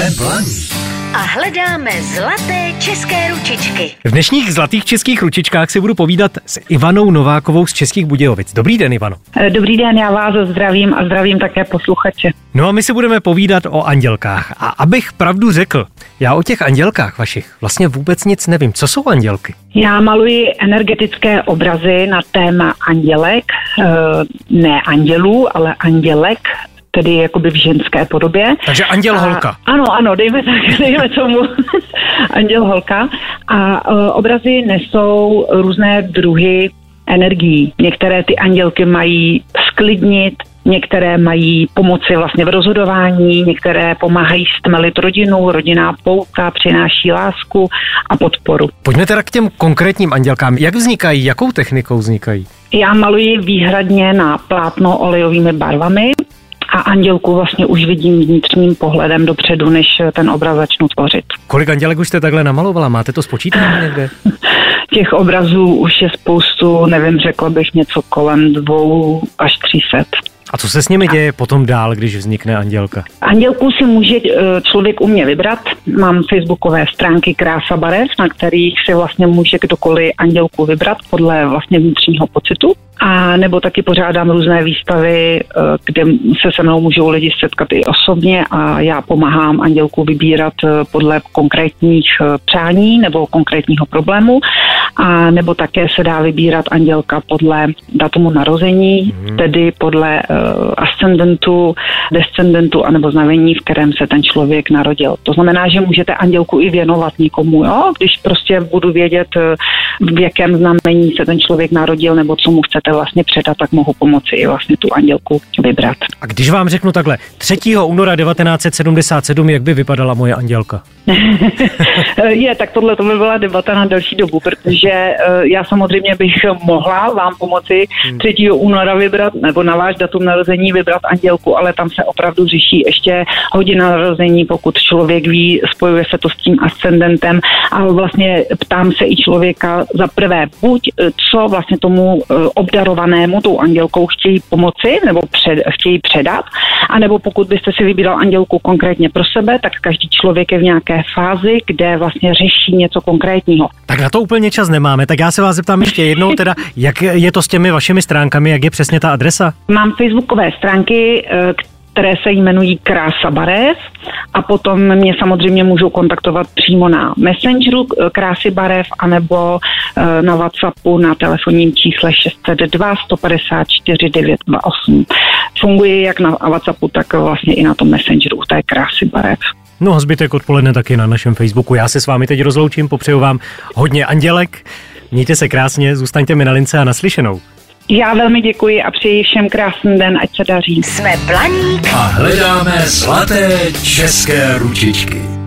Blaní. A hledáme zlaté české ručičky. V dnešních zlatých českých ručičkách si budu povídat s Ivanou Novákovou z Českých Budějovic. Dobrý den, Ivano. Eh, Dobrý den, já vás zdravím a zdravím také posluchače. No a my si budeme povídat o andělkách. A abych pravdu řekl, já o těch andělkách vašich vlastně vůbec nic nevím. Co jsou andělky? Já maluji energetické obrazy na téma andělek, eh, ne andělů, ale andělek, tedy jakoby v ženské podobě. Takže anděl A- holka. Ano, ano, dejme, tak, dejme tomu anděl holka. A uh, obrazy nesou různé druhy energií. Některé ty andělky mají sklidnit, některé mají pomoci vlastně v rozhodování, některé pomáhají stmelit rodinu, rodinná pouka přináší lásku a podporu. Pojďme teda k těm konkrétním andělkám. Jak vznikají, jakou technikou vznikají? Já maluji výhradně na plátno olejovými barvami a andělku vlastně už vidím vnitřním pohledem dopředu, než ten obraz začnu tvořit. Kolik andělek už jste takhle namalovala? Máte to spočítané někde? Těch obrazů už je spoustu, nevím, řekla bych něco kolem dvou až tří set. A co se s nimi děje potom dál, když vznikne andělka? Andělku si může eh, člověk u mě vybrat. Mám facebookové stránky Krása barev, na kterých si vlastně může kdokoliv andělku vybrat podle vlastně vnitřního pocitu. A nebo taky pořádám různé výstavy, eh, kde se se mnou můžou lidi setkat i osobně a já pomáhám andělku vybírat eh, podle konkrétních přání nebo konkrétního problému. A nebo také se dá vybírat andělka podle datumu narození, tedy podle uh, ascendentu, descendentu anebo znamení, v kterém se ten člověk narodil. To znamená, že můžete andělku i věnovat někomu, jo? když prostě budu vědět, eh, v jakém znamení se ten člověk narodil nebo co mu chcete vlastně předat, tak mohu pomoci i vlastně tu andělku vybrat. A když vám řeknu takhle, 3. února 1977, jak by vypadala moje andělka? je, tak tohle to by byla debata na delší dobu, protože eh, já samozřejmě bych mohla vám pomoci 3. února vybrat, nebo na váš datum narození vybrat andělku, ale tam se opravdu řeší ještě hodina narození, pokud člověk ví, spojuje se to s tím ascendentem a vlastně ptám se i člověka za prvé, buď eh, co vlastně tomu eh, obdarovanému tou andělkou chtějí pomoci nebo před, chtějí předat, anebo pokud byste si vybíral andělku konkrétně pro sebe, tak každý člověk je v nějaké fázi, kde vlastně řeší něco konkrétního. Tak na to úplně čas nemáme, tak já se vás zeptám ještě jednou teda, jak je to s těmi vašimi stránkami, jak je přesně ta adresa? Mám facebookové stránky, eh, které se jmenují Krása Barev a potom mě samozřejmě můžou kontaktovat přímo na Messengeru eh, Krásy Barev anebo eh, na Whatsappu na telefonním čísle 602 154 928. Funguje jak na Whatsappu, tak vlastně i na tom Messengeru, to je Krásy Barev. No a zbytek odpoledne taky na našem Facebooku. Já se s vámi teď rozloučím, popřeju vám hodně andělek, mějte se krásně, zůstaňte mi na lince a naslyšenou. Já velmi děkuji a přeji všem krásný den, ať se daří. Jsme Blaník A hledáme zlaté české ručičky.